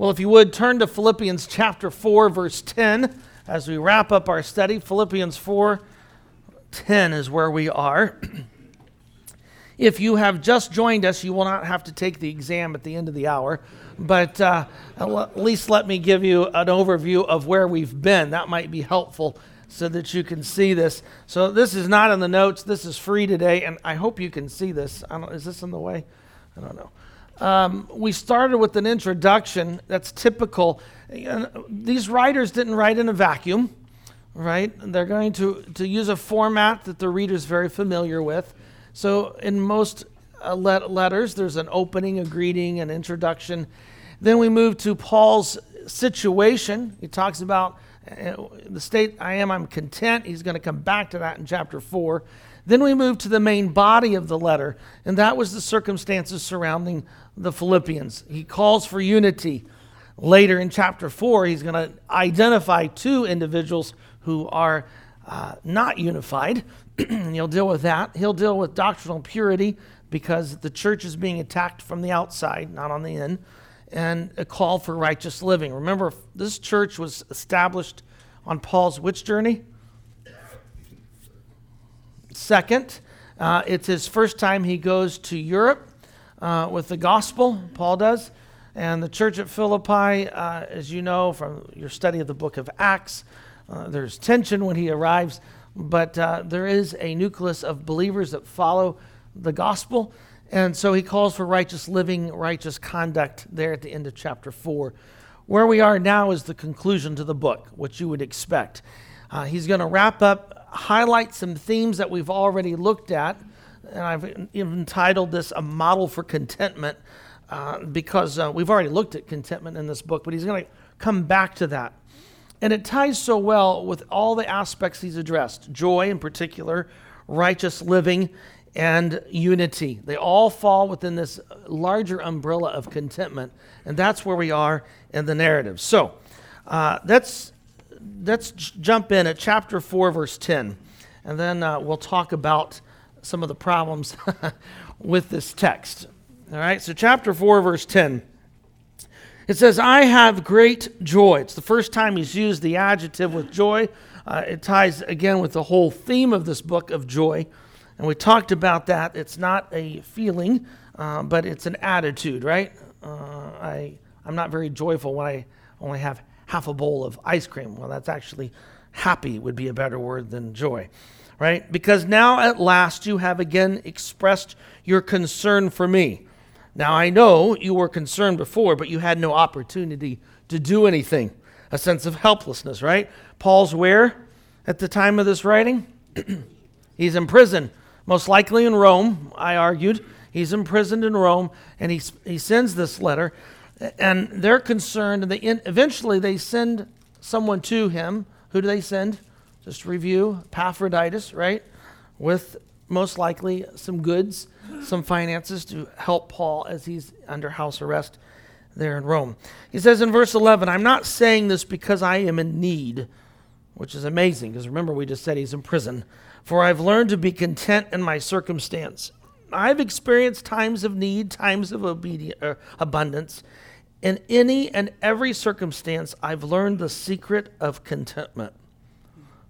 Well, if you would turn to Philippians chapter 4, verse 10, as we wrap up our study. Philippians 4 10 is where we are. if you have just joined us, you will not have to take the exam at the end of the hour, but uh, at least let me give you an overview of where we've been. That might be helpful so that you can see this. So, this is not in the notes, this is free today, and I hope you can see this. is this in the way? I don't know. Um, we started with an introduction that's typical. These writers didn't write in a vacuum, right? They're going to, to use a format that the reader's very familiar with. So, in most uh, let- letters, there's an opening, a greeting, an introduction. Then we move to Paul's situation. He talks about uh, the state I am, I'm content. He's going to come back to that in chapter 4. Then we move to the main body of the letter, and that was the circumstances surrounding the Philippians. He calls for unity. Later in chapter 4, he's going to identify two individuals who are uh, not unified. and He'll deal with that. He'll deal with doctrinal purity because the church is being attacked from the outside, not on the in, and a call for righteous living. Remember, this church was established on Paul's which journey? Second, uh, it's his first time he goes to Europe uh, with the gospel, Paul does. And the church at Philippi, uh, as you know from your study of the book of Acts, uh, there's tension when he arrives, but uh, there is a nucleus of believers that follow the gospel. And so he calls for righteous living, righteous conduct there at the end of chapter 4. Where we are now is the conclusion to the book, which you would expect. Uh, he's going to wrap up, highlight some themes that we've already looked at, and I've entitled this A Model for Contentment uh, because uh, we've already looked at contentment in this book, but he's going to come back to that. And it ties so well with all the aspects he's addressed joy, in particular, righteous living, and unity. They all fall within this larger umbrella of contentment, and that's where we are in the narrative. So uh, let's, let's jump in at chapter 4, verse 10, and then uh, we'll talk about some of the problems with this text. All right, so chapter 4, verse 10. It says, I have great joy. It's the first time he's used the adjective with joy. Uh, it ties again with the whole theme of this book of joy. And we talked about that. It's not a feeling, uh, but it's an attitude, right? Uh, I, I'm not very joyful when I only have half a bowl of ice cream. Well, that's actually happy, would be a better word than joy right? Because now at last you have again expressed your concern for me. Now I know you were concerned before, but you had no opportunity to do anything. A sense of helplessness, right? Paul's where at the time of this writing? He's in prison, most likely in Rome, I argued. He's imprisoned in Rome, and he, he sends this letter, and they're concerned, and they eventually they send someone to him. Who do they send? Just review Epaphroditus, right? With most likely some goods, some finances to help Paul as he's under house arrest there in Rome. He says in verse 11, I'm not saying this because I am in need, which is amazing because remember we just said he's in prison. For I've learned to be content in my circumstance. I've experienced times of need, times of obedience, uh, abundance. In any and every circumstance, I've learned the secret of contentment.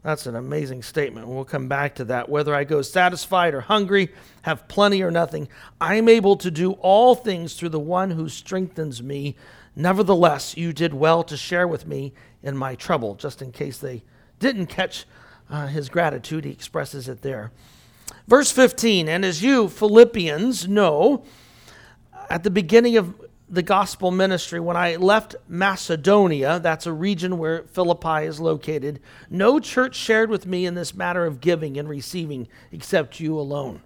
That's an amazing statement. We'll come back to that. Whether I go satisfied or hungry, have plenty or nothing, I'm able to do all things through the one who strengthens me. Nevertheless, you did well to share with me in my trouble. Just in case they didn't catch uh, his gratitude, he expresses it there. Verse 15 And as you, Philippians, know, at the beginning of the gospel ministry, when I left Macedonia, that's a region where Philippi is located, no church shared with me in this matter of giving and receiving except you alone.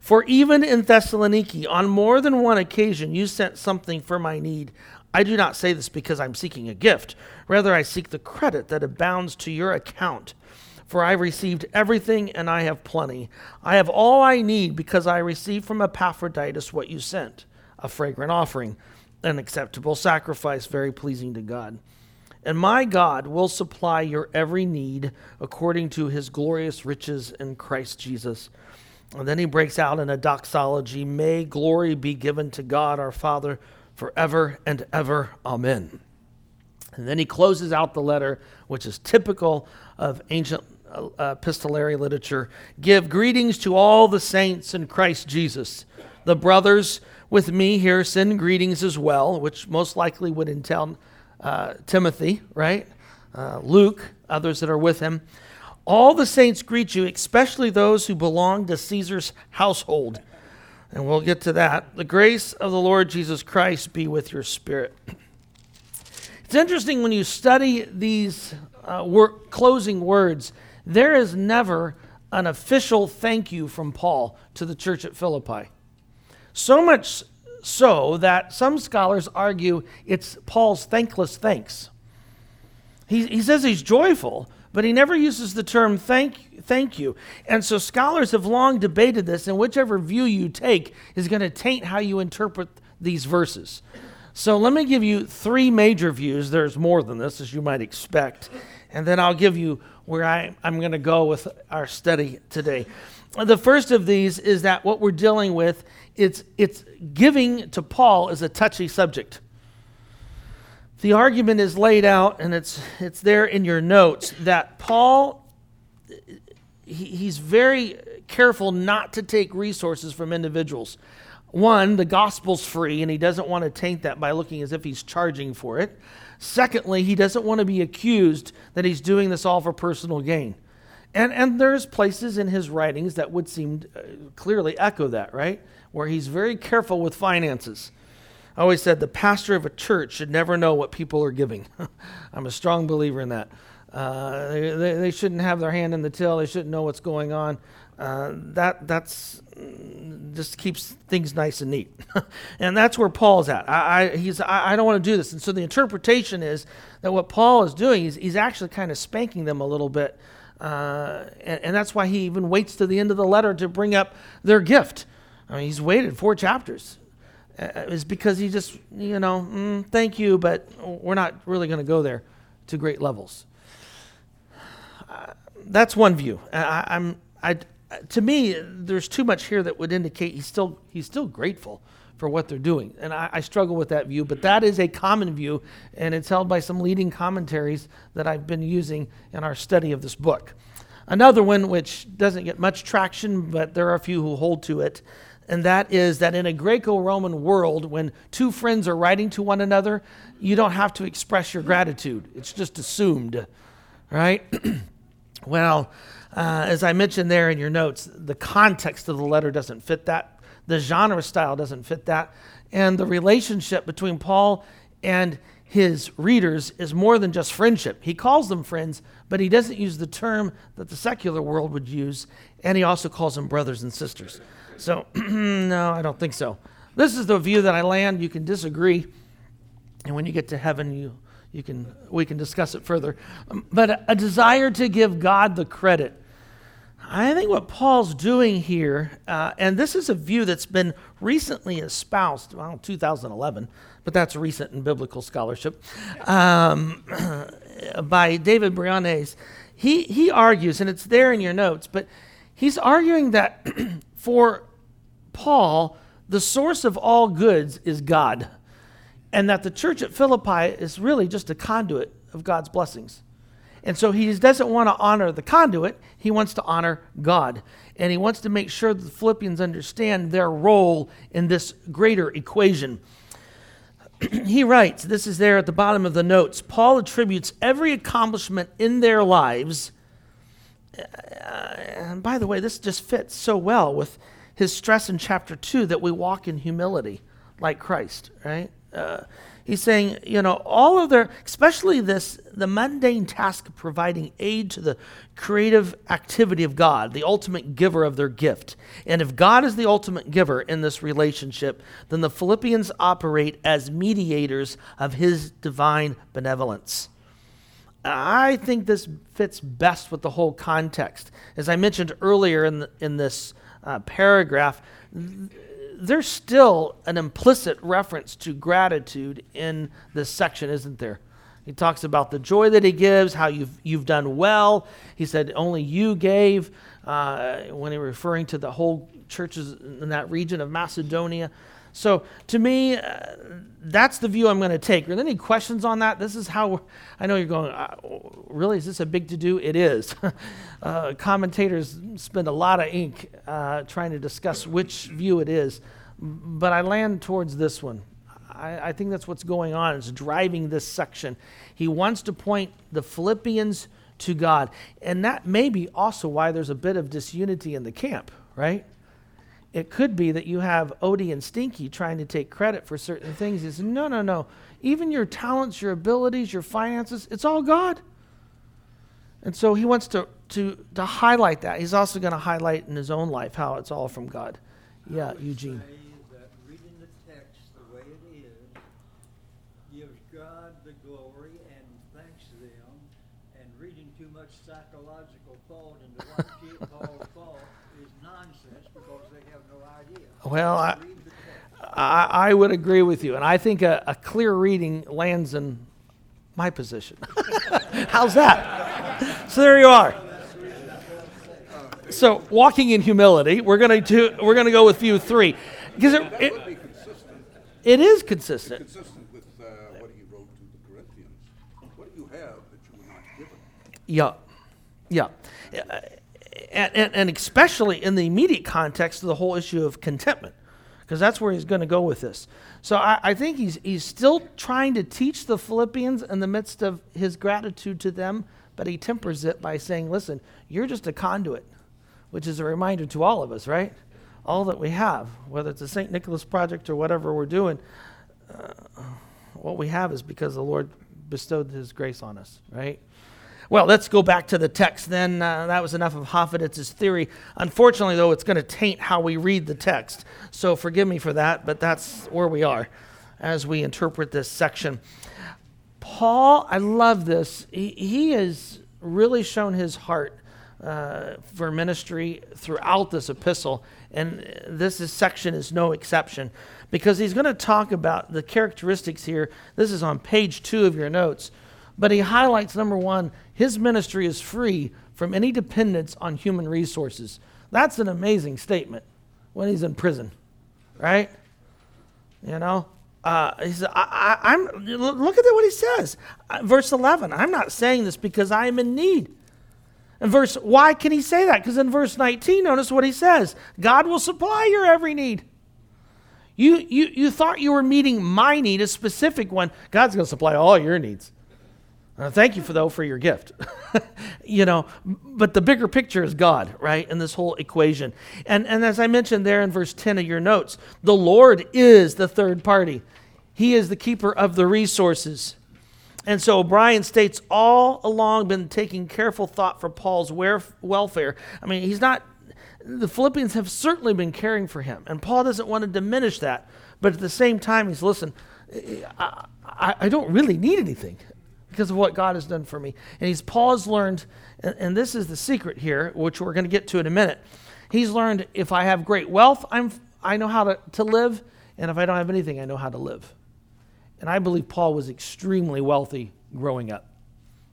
For even in Thessaloniki, on more than one occasion, you sent something for my need. I do not say this because I'm seeking a gift. Rather, I seek the credit that abounds to your account. For I received everything and I have plenty. I have all I need because I received from Epaphroditus what you sent a fragrant offering, an acceptable sacrifice, very pleasing to God. And my God will supply your every need according to his glorious riches in Christ Jesus. And then he breaks out in a doxology May glory be given to God our Father forever and ever. Amen. And then he closes out the letter, which is typical of ancient uh, epistolary literature. Give greetings to all the saints in Christ Jesus. The brothers with me here send greetings as well, which most likely would entail uh, Timothy, right? Uh, Luke, others that are with him. All the saints greet you, especially those who belong to Caesar's household. And we'll get to that. The grace of the Lord Jesus Christ be with your spirit. It's interesting when you study these uh, closing words, there is never an official thank you from Paul to the church at Philippi. So much so that some scholars argue it's Paul's thankless thanks. He, he says he's joyful, but he never uses the term thank, thank you. And so scholars have long debated this, and whichever view you take is going to taint how you interpret these verses. So let me give you three major views. There's more than this, as you might expect. And then I'll give you where I, I'm going to go with our study today. The first of these is that what we're dealing with, it's, it's giving to Paul is a touchy subject. The argument is laid out, and it's, it's there in your notes, that Paul, he, he's very careful not to take resources from individuals. One, the gospel's free, and he doesn't want to taint that by looking as if he's charging for it. Secondly, he doesn't want to be accused that he's doing this all for personal gain. And, and there's places in his writings that would seem uh, clearly echo that, right? Where he's very careful with finances. I always said the pastor of a church should never know what people are giving. I'm a strong believer in that. Uh, they, they, they, shouldn't have their hand in the till. They shouldn't know what's going on. Uh, that that's mm, just keeps things nice and neat, and that's where Paul's at. I, I he's I, I, don't want to do this, and so the interpretation is that what Paul is doing is he's actually kind of spanking them a little bit, uh, and, and that's why he even waits to the end of the letter to bring up their gift. I mean, he's waited four chapters uh, is because he just, you know, mm, thank you, but we're not really going to go there to great levels. Uh, that's one view. I, I'm, I, to me, there's too much here that would indicate he's still, he's still grateful for what they're doing. And I, I, struggle with that view, but that is a common view, and it's held by some leading commentaries that I've been using in our study of this book. Another one, which doesn't get much traction, but there are a few who hold to it, and that is that in a Greco Roman world, when two friends are writing to one another, you don't have to express your gratitude. It's just assumed, right? well, uh, as I mentioned there in your notes, the context of the letter doesn't fit that, the genre style doesn't fit that, and the relationship between Paul and his readers is more than just friendship. He calls them friends, but he doesn't use the term that the secular world would use, and he also calls them brothers and sisters. So, no, I don't think so. This is the view that I land. You can disagree, and when you get to heaven, you you can we can discuss it further. Um, but a, a desire to give God the credit. I think what Paul's doing here, uh, and this is a view that's been recently espoused, well, 2011, but that's recent in biblical scholarship, um, by David Briones. He, he argues, and it's there in your notes, but he's arguing that for Paul, the source of all goods is God, and that the church at Philippi is really just a conduit of God's blessings. And so he doesn't want to honor the conduit, he wants to honor God. And he wants to make sure that the Philippians understand their role in this greater equation. he writes, this is there at the bottom of the notes Paul attributes every accomplishment in their lives. Uh, and by the way, this just fits so well with his stress in chapter 2 that we walk in humility like Christ, right? Uh, he's saying, you know, all of their, especially this, the mundane task of providing aid to the creative activity of God, the ultimate giver of their gift. And if God is the ultimate giver in this relationship, then the Philippians operate as mediators of his divine benevolence. I think this fits best with the whole context. As I mentioned earlier in, the, in this uh, paragraph, there's still an implicit reference to gratitude in this section, isn't there? He talks about the joy that he gives, how you've, you've done well. He said, only you gave, uh, when he referring to the whole churches in that region of Macedonia. So to me, uh, that's the view I'm going to take. Are there any questions on that? This is how I know you're going, uh, really? Is this a big to do? It is. uh, commentators spend a lot of ink uh, trying to discuss which view it is, but I land towards this one. I, I think that's what's going on. It's driving this section. He wants to point the Philippians to God. And that may be also why there's a bit of disunity in the camp, right? It could be that you have Odie and Stinky trying to take credit for certain things. He says, no, no, no. Even your talents, your abilities, your finances, it's all God. And so he wants to, to, to highlight that. He's also going to highlight in his own life how it's all from God. Yeah, Eugene. Well, I, I, I, would agree with you. And I think a, a clear reading lands in my position. How's that? So there you are. So walking in humility, we're going to we're going to go with view three because it, it, it is consistent. consistent with uh, what he wrote to the Corinthians. What do you have that you were not given? Yeah, yeah and, and, and especially in the immediate context of the whole issue of contentment, because that's where he's going to go with this. So I, I, think he's, he's still trying to teach the Philippians in the midst of his gratitude to them, but he tempers it by saying, listen, you're just a conduit, which is a reminder to all of us, right? All that we have, whether it's the St. Nicholas Project or whatever we're doing, uh, what we have is because the Lord bestowed his grace on us, right? Well, let's go back to the text then. Uh, that was enough of Hoffidetz's theory. Unfortunately, though, it's going to taint how we read the text. So forgive me for that, but that's where we are as we interpret this section. Paul, I love this. He, he has really shown his heart uh, for ministry throughout this epistle, and this is, section is no exception because he's going to talk about the characteristics here. This is on page two of your notes. But he highlights number one, his ministry is free from any dependence on human resources. That's an amazing statement when he's in prison, right? You know, uh, he I, am look at what he says. Uh, verse 11, I'm not saying this because I am in need. And verse, why can he say that? Because in verse 19, notice what he says God will supply your every need. You, you, you thought you were meeting my need, a specific one. God's going to supply all your needs. Thank you for though for your gift. you know, but the bigger picture is God, right? In this whole equation. And and as I mentioned there in verse 10 of your notes, the Lord is the third party. He is the keeper of the resources. And so O'Brien states all along been taking careful thought for Paul's welfare. I mean, he's not the Philippians have certainly been caring for him, and Paul doesn't want to diminish that. But at the same time, he's listen. I, I don't really need anything because of what God has done for me. And he's Paul's learned, and, and this is the secret here, which we're going to get to in a minute. He's learned if I have great wealth, I'm I know how to, to live, and if I don't have anything, I know how to live. And I believe Paul was extremely wealthy growing up.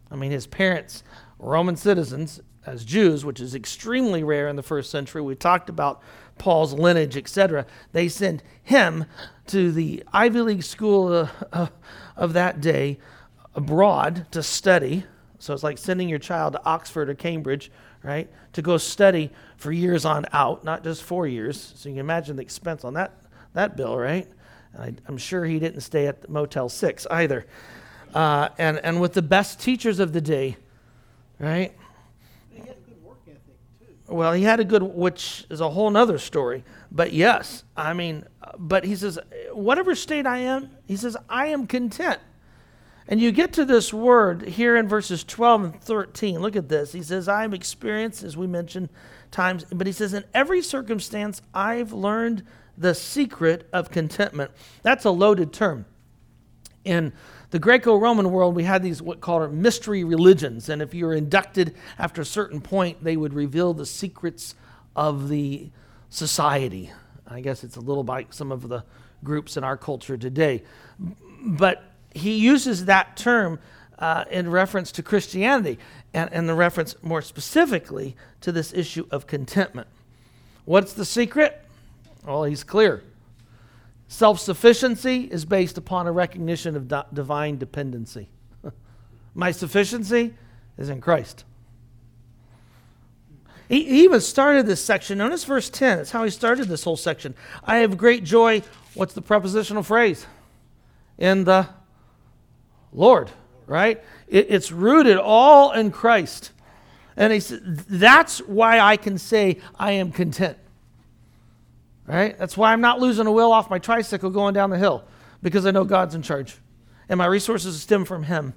I mean, his parents, Roman citizens, as Jews, which is extremely rare in the first century. We talked about Paul's lineage, etc. They sent him to the Ivy League school uh, uh, of that day abroad to study. So it's like sending your child to Oxford or Cambridge, right, to go study for years on out, not just four years. So you can imagine the expense on that, that bill, right? And I, am sure he didn't stay at Motel 6 either. Uh, and, and with the best teachers of the day, right? Well, he had a good, which is a whole nother story. But yes, I mean, but he says, whatever state I am, he says, I am content. And you get to this word here in verses 12 and 13. Look at this. He says, I am experienced, as we mentioned times, but he says, in every circumstance, I've learned the secret of contentment. That's a loaded term. In the Greco Roman world, we had these what called mystery religions. And if you were inducted after a certain point, they would reveal the secrets of the society. I guess it's a little like some of the groups in our culture today. But he uses that term uh, in reference to Christianity and, and the reference more specifically to this issue of contentment. What's the secret? Well, he's clear. Self sufficiency is based upon a recognition of di- divine dependency. My sufficiency is in Christ. He, he even started this section. Notice verse 10. That's how he started this whole section. I have great joy. What's the prepositional phrase? In the Lord, right? It, it's rooted all in Christ. And he said, that's why I can say I am content. Right? That's why I'm not losing a wheel off my tricycle going down the hill because I know God's in charge and my resources stem from Him.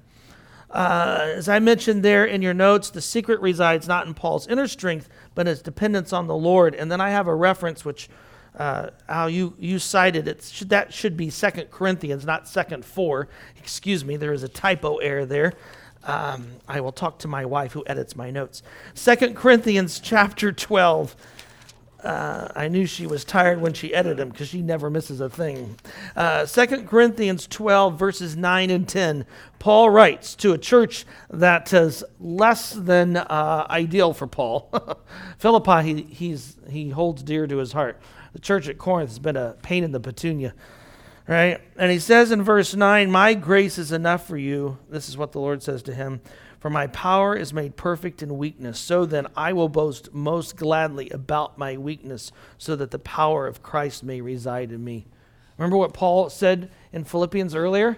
Uh, as I mentioned there in your notes, the secret resides not in Paul's inner strength, but his dependence on the Lord. And then I have a reference which, uh, how you, you cited it, should, that should be Second Corinthians, not Second 4. Excuse me, there is a typo error there. Um, I will talk to my wife who edits my notes. Second Corinthians chapter 12. Uh, I knew she was tired when she edited them because she never misses a thing. Uh, 2 Corinthians 12, verses 9 and 10. Paul writes to a church that is less than uh, ideal for Paul. Philippi, he, he's, he holds dear to his heart. The church at Corinth has been a pain in the petunia. Right? And he says in verse 9, My grace is enough for you. This is what the Lord says to him. For my power is made perfect in weakness. So then I will boast most gladly about my weakness, so that the power of Christ may reside in me. Remember what Paul said in Philippians earlier?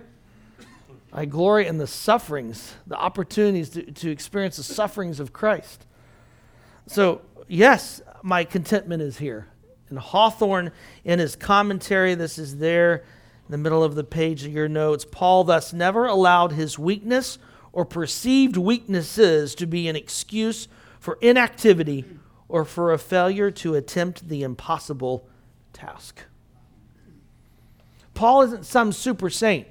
I glory in the sufferings, the opportunities to, to experience the sufferings of Christ. So, yes, my contentment is here. And Hawthorne, in his commentary, this is there in the middle of the page of your notes. Paul thus never allowed his weakness or perceived weaknesses to be an excuse for inactivity or for a failure to attempt the impossible task. Paul isn't some super saint.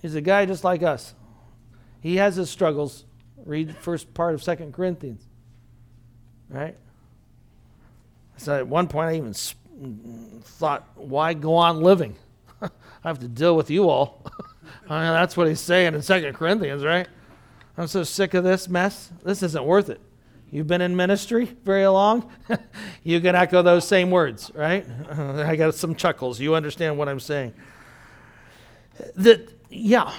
He's a guy just like us. He has his struggles. Read the first part of Second Corinthians. Right? So at one point I even thought, why go on living? I have to deal with you all. I mean, that's what he's saying in Second Corinthians, right? I'm so sick of this mess. This isn't worth it. You've been in ministry very long. you can echo those same words, right? I got some chuckles. You understand what I'm saying. That, yeah.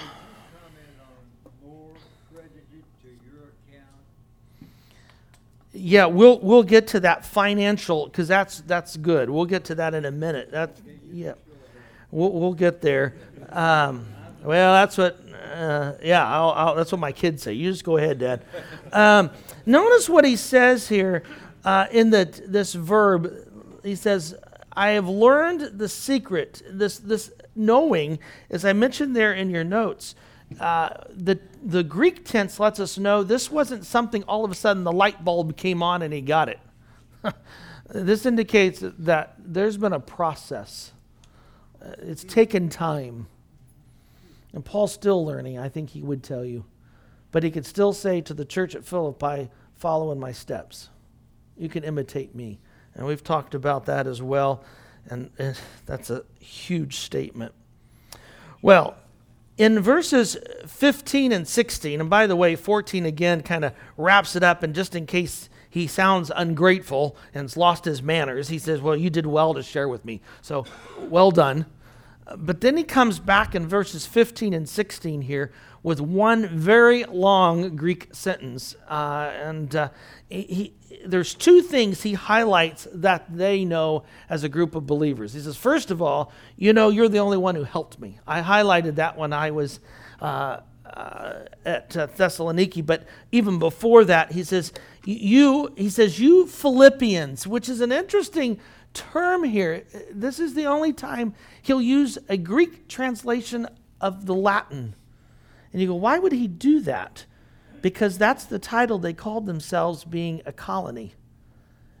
Yeah, we'll we'll get to that financial because that's that's good. We'll get to that in a minute. That yeah, we'll we'll get there. Um, well, that's what uh, yeah, I'll, I'll, that's what my kids say. You just go ahead, Dad. Um, notice what he says here uh, in the, this verb. He says, I have learned the secret, this, this knowing, as I mentioned there in your notes. Uh, the, the Greek tense lets us know this wasn't something all of a sudden the light bulb came on and he got it. this indicates that there's been a process, uh, it's taken time. And Paul's still learning, I think he would tell you. But he could still say to the church at Philippi, follow in my steps. You can imitate me. And we've talked about that as well. And, and that's a huge statement. Well, in verses 15 and 16, and by the way, 14 again kind of wraps it up, and just in case he sounds ungrateful and has lost his manners, he says, Well, you did well to share with me. So, well done. But then he comes back in verses 15 and 16 here with one very long Greek sentence. Uh, and uh, he, he, there's two things he highlights that they know as a group of believers. He says, First of all, you know, you're the only one who helped me. I highlighted that when I was. Uh, uh, at uh, Thessaloniki, but even before that, he says, "You." He says, "You Philippians," which is an interesting term here. This is the only time he'll use a Greek translation of the Latin. And you go, why would he do that? Because that's the title they called themselves being a colony.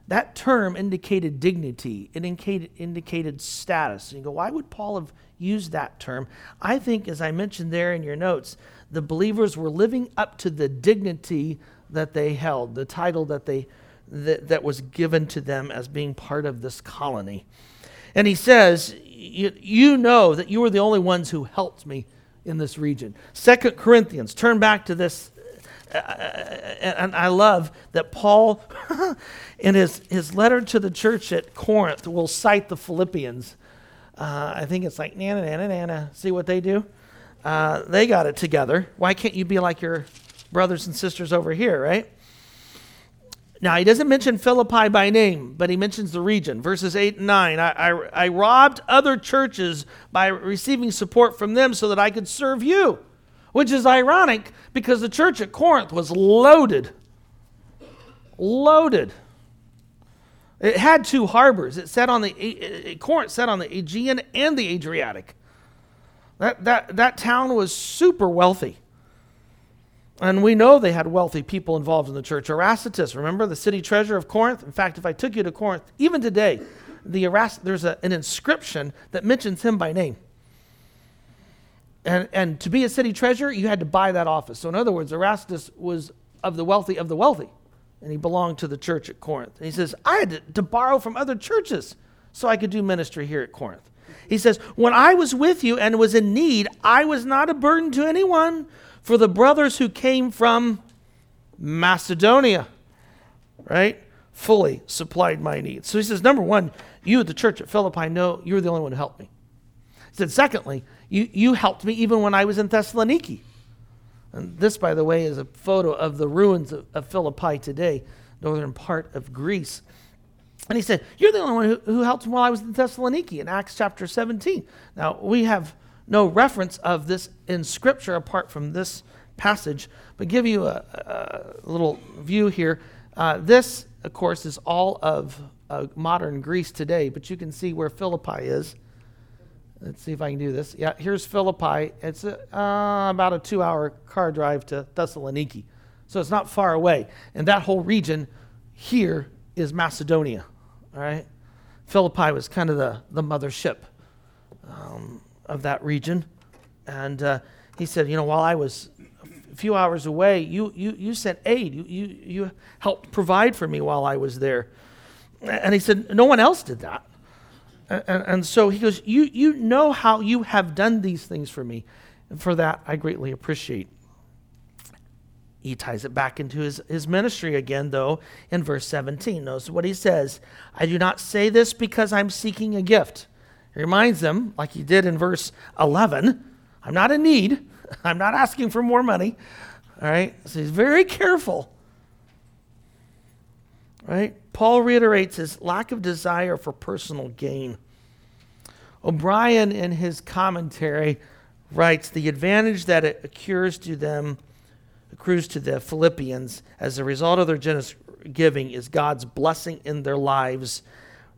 That term indicated dignity, it indicated, indicated status. And you go, why would Paul have used that term? I think, as I mentioned there in your notes, the believers were living up to the dignity that they held, the title that they that, that was given to them as being part of this colony. And he says, You know that you were the only ones who helped me in this region. Second Corinthians, turn back to this. Uh, and I love that Paul, in his, his letter to the church at Corinth, will cite the Philippians. Uh, I think it's like nana nana nana. See what they do? Uh, they got it together. Why can't you be like your brothers and sisters over here, right? Now, he doesn't mention Philippi by name, but he mentions the region. Verses 8 and 9. I, I, I, robbed other churches by receiving support from them so that I could serve you, which is ironic because the church at Corinth was loaded. Loaded. It had two harbors. It sat on the Corinth sat on the Aegean and the Adriatic. That, that, that town was super wealthy. And we know they had wealthy people involved in the church. Erastus, remember the city treasurer of Corinth? In fact, if I took you to Corinth, even today, the there's a, an inscription that mentions him by name. And, and to be a city treasurer, you had to buy that office. So, in other words, Erastus was of the wealthy of the wealthy, and he belonged to the church at Corinth. And he says, I had to, to borrow from other churches so I could do ministry here at Corinth. He says, When I was with you and was in need, I was not a burden to anyone for the brothers who came from Macedonia, right? Fully supplied my needs. So he says, number one, you at the church at Philippi know you're the only one who helped me. He said, secondly, you, you helped me even when I was in Thessaloniki. And this, by the way, is a photo of the ruins of, of Philippi today, northern part of Greece. And he said, You're the only one who, who helped me while I was in Thessaloniki in Acts chapter 17. Now, we have no reference of this in Scripture apart from this passage, but give you a, a little view here. Uh, this, of course, is all of uh, modern Greece today, but you can see where Philippi is. Let's see if I can do this. Yeah, here's Philippi. It's a, uh, about a two hour car drive to Thessaloniki. So it's not far away. And that whole region here is Macedonia. All right? Philippi was kind of the, the mothership. Um, of that region. And uh, he said, You know, while I was a few hours away, you, you, you sent aid. You, you, you helped provide for me while I was there. And he said, No one else did that. And, and so he goes, you, you know how you have done these things for me. And for that, I greatly appreciate. He ties it back into his, his ministry again, though, in verse 17. Notice what he says I do not say this because I'm seeking a gift he reminds them, like he did in verse 11, I'm not in need. I'm not asking for more money. All right? So he's very careful. Right? Paul reiterates his lack of desire for personal gain. O'Brien, in his commentary, writes the advantage that it accrues to them, accrues to the Philippians as a result of their generous giving is God's blessing in their lives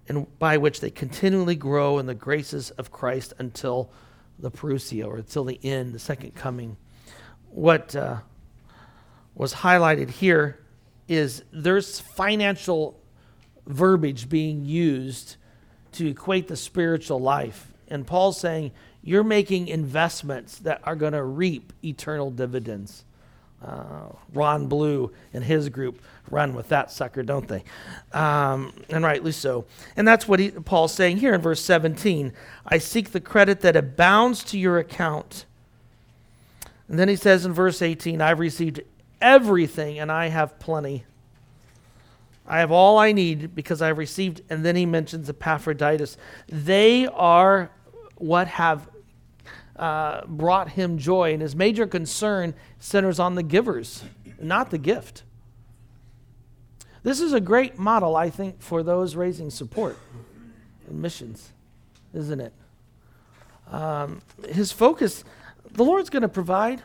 and by which they continually grow in the graces of Christ until the parousia, or until the end, the second coming. What uh, was highlighted here is there's financial verbiage being used to equate the spiritual life. And Paul's saying, you're making investments that are going to reap eternal dividends. Uh, Ron Blue and his group run with that sucker, don't they? Um, and rightly so. And that's what he, Paul's saying here in verse 17 I seek the credit that abounds to your account. And then he says in verse 18, I've received everything and I have plenty. I have all I need because I've received. And then he mentions Epaphroditus. They are what have uh, brought him joy, and his major concern centers on the givers, not the gift. This is a great model, I think, for those raising support in missions, isn't it? Um, his focus, the Lord's going to provide.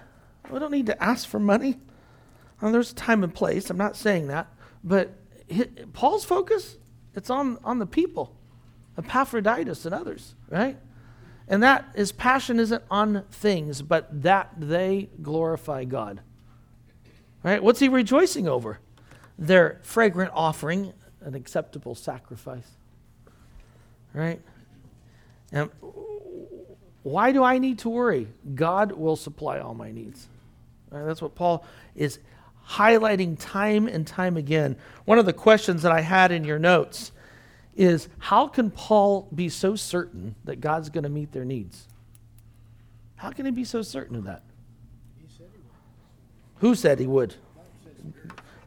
We don't need to ask for money. Well, there's time and place. I'm not saying that. But Paul's focus, it's on, on the people, Epaphroditus and others, right? And that his passion isn't on things, but that they glorify God. Right? What's he rejoicing over? Their fragrant offering, an acceptable sacrifice. Right? And why do I need to worry? God will supply all my needs. Right? That's what Paul is highlighting time and time again. One of the questions that I had in your notes is how can Paul be so certain that God's going to meet their needs? How can he be so certain of that? Said Who said he would?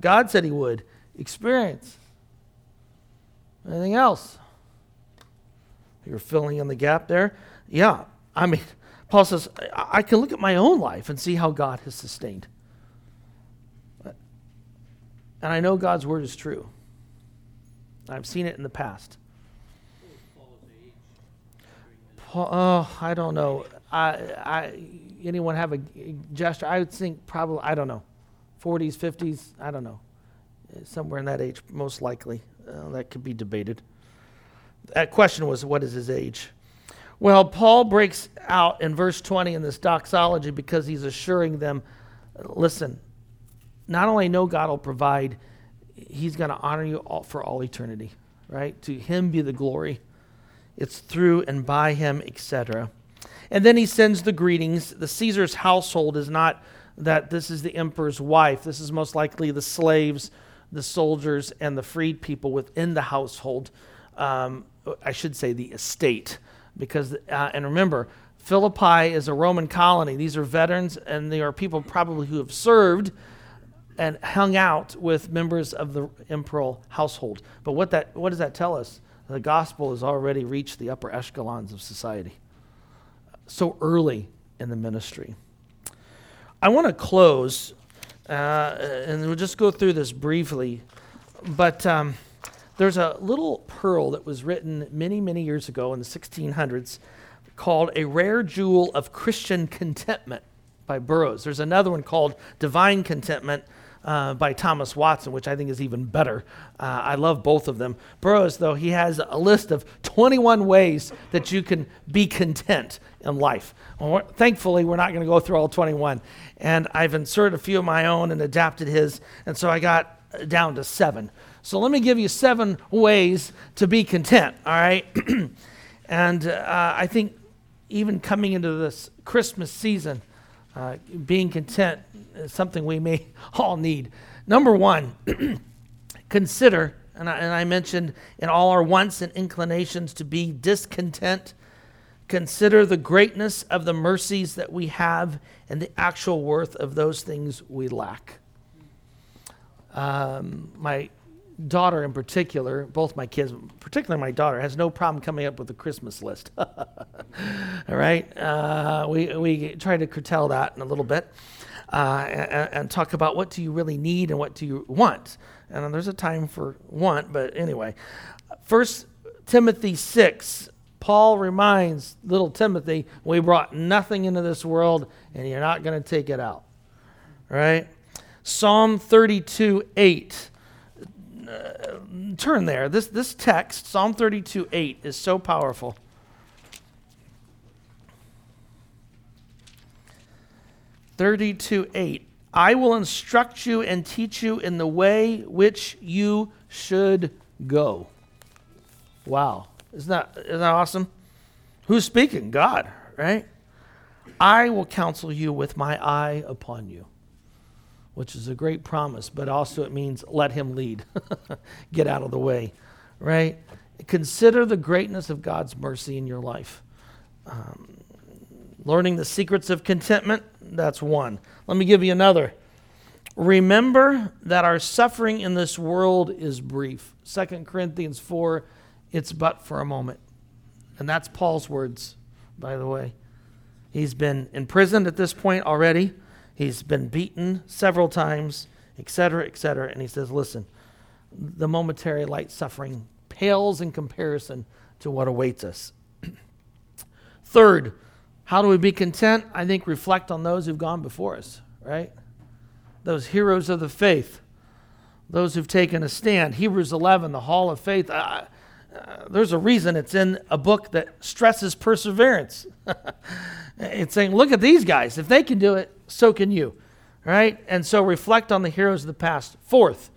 God said he would. Experience. Anything else? You're filling in the gap there. Yeah. I mean, Paul says, I, I can look at my own life and see how God has sustained. And I know God's word is true. I've seen it in the past. Paul, oh, I don't know. I, I, anyone have a gesture? I would think probably, I don't know, 40s, 50s, I don't know. Somewhere in that age, most likely. Uh, that could be debated. That question was, what is his age? Well, Paul breaks out in verse 20 in this doxology because he's assuring them listen, not only know God will provide, he's going to honor you all for all eternity, right? To him be the glory. It's through and by him, etc. And then he sends the greetings. The Caesar's household is not that this is the emperor's wife. This is most likely the slaves, the soldiers, and the freed people within the household. Um, I should say the estate. Because, uh, and remember, Philippi is a Roman colony. These are veterans, and they are people probably who have served and hung out with members of the imperial household. But what, that, what does that tell us? The gospel has already reached the upper echelons of society so early in the ministry. I want to close, uh, and we'll just go through this briefly. But um, there's a little pearl that was written many, many years ago in the 1600s called A Rare Jewel of Christian Contentment by Burroughs. There's another one called Divine Contentment uh, by Thomas Watson, which I think is even better. Uh, I love both of them. Burroughs, though, he has a list of 21 ways that you can be content in life. Well, we're, thankfully, we're not going to go through all 21. And I've inserted a few of my own and adapted his, and so I got down to seven. So let me give you seven ways to be content, all right? and uh, I think even coming into this Christmas season, uh, being content something we may all need. Number one, consider, and I, and I mentioned in all our wants and inclinations to be discontent, consider the greatness of the mercies that we have and the actual worth of those things we lack. Um, my daughter in particular, both my kids, particularly my daughter, has no problem coming up with a Christmas list. All right? Uh, we, we try to curtail that in a little bit uh, and, and, talk about what do you really need and what do you want. And there's a time for want, but anyway. First Timothy 6, Paul reminds little Timothy, we brought nothing into this world and you're not going to take it out. Right? Psalm 32, 8 uh, turn there. This, this text, Psalm 32 8, is so powerful. Thirty-two eight. I will instruct you and teach you in the way which you should go. Wow. Isn't that, isn't that awesome? Who's speaking? God, right? I will counsel you with my eye upon you which is a great promise, but also it means let him lead. Get out of the way, right? Consider the greatness of God's mercy in your life. Um, learning the secrets of contentment, that's one. Let me give you another. Remember that our suffering in this world is brief. 2 Corinthians 4, it's but for a moment. And that's Paul's words, by the way. He's been imprisoned at this point already. He's been beaten several times, etc., etc. And he says, listen, the momentary light suffering pales in comparison to what awaits us. Third, how do we be content? I think reflect on those who've gone before us, right? Those heroes of the faith, those who've taken a stand. Hebrews 11, the hall of faith. Uh, uh, there's a reason it's in a book that stresses perseverance. it's saying, look at these guys. If they can do it, so can you. Right? And so reflect on the heroes of the past. Fourth,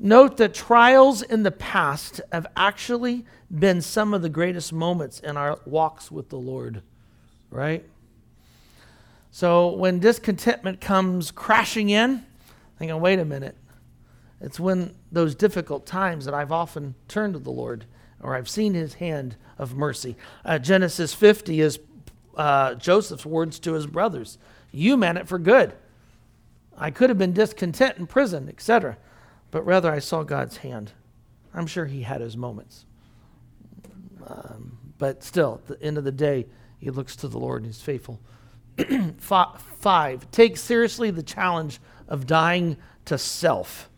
note that trials in the past have actually been some of the greatest moments in our walks with the Lord. Right? So when discontentment comes crashing in, thinking, wait a minute. It's when those difficult times that I've often turned to the Lord or I've seen his hand of mercy. Uh, Genesis 50 is uh, Joseph's words to his brothers You meant it for good. I could have been discontent in prison, etc., but rather I saw God's hand. I'm sure he had his moments. Um, But still, at the end of the day, he looks to the Lord and he's faithful. Five, take seriously the challenge of dying to self.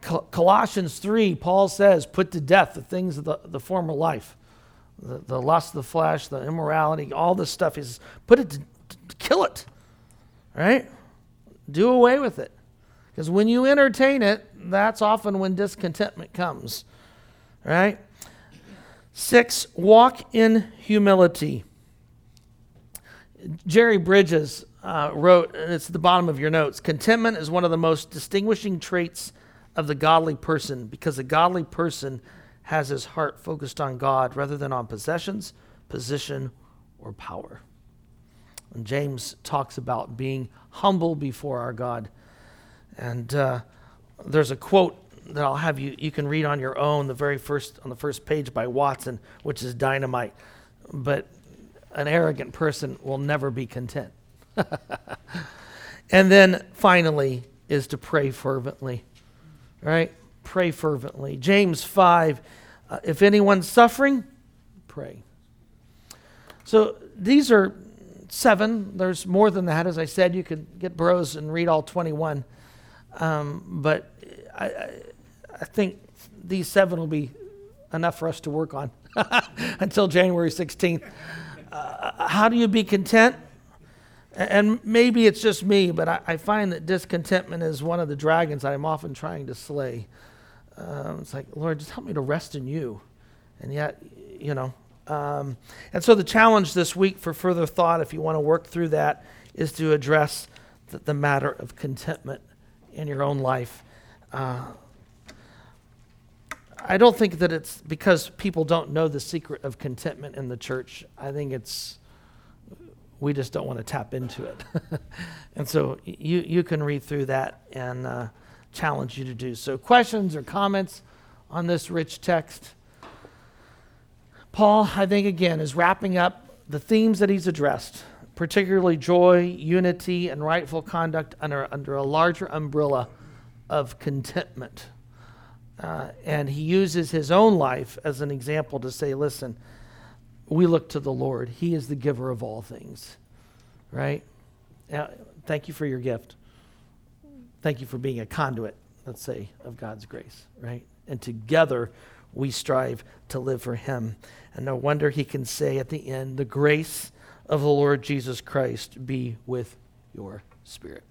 Colossians 3, Paul says, put to death the things of the, the former life, the, the lust of the flesh, the immorality, all this stuff. He says, put it to, to kill it, right? Do away with it. Because when you entertain it, that's often when discontentment comes, right? Six, walk in humility. Jerry Bridges uh, wrote, and it's at the bottom of your notes contentment is one of the most distinguishing traits of the godly person because a godly person has his heart focused on God rather than on possessions, position, or power. And James talks about being humble before our God. And uh, there's a quote that I'll have you, you can read on your own, the very first, on the first page by Watson, which is dynamite. But an arrogant person will never be content. and then finally is to pray fervently, right? Pray fervently. James 5 uh, if anyone's suffering, pray. So these are seven. There's more than that. As I said, you could get bros and read all 21. Um, but I, I, I think these seven will be enough for us to work on until January 16th. Uh, how do you be content? And maybe it's just me, but I, I, find that discontentment is one of the dragons I'm often trying to slay. Um, it's like, Lord, just help me to rest in you. And yet, you know. Um, and so the challenge this week for further thought, if you want to work through that, is to address the, the matter of contentment in your own life. Uh, I don't think that it's because people don't know the secret of contentment in the church. I think it's we just don't want to tap into it. and so you, you can read through that and uh, challenge you to do so. Questions or comments on this rich text? Paul, I think, again, is wrapping up the themes that he's addressed, particularly joy, unity, and rightful conduct under, under a larger umbrella of contentment. Uh, and he uses his own life as an example to say, listen, we look to the Lord. He is the giver of all things, right? Uh, thank you for your gift. Thank you for being a conduit, let's say, of God's grace, right? And together we strive to live for Him. And no wonder He can say at the end, the grace of the Lord Jesus Christ be with your spirit.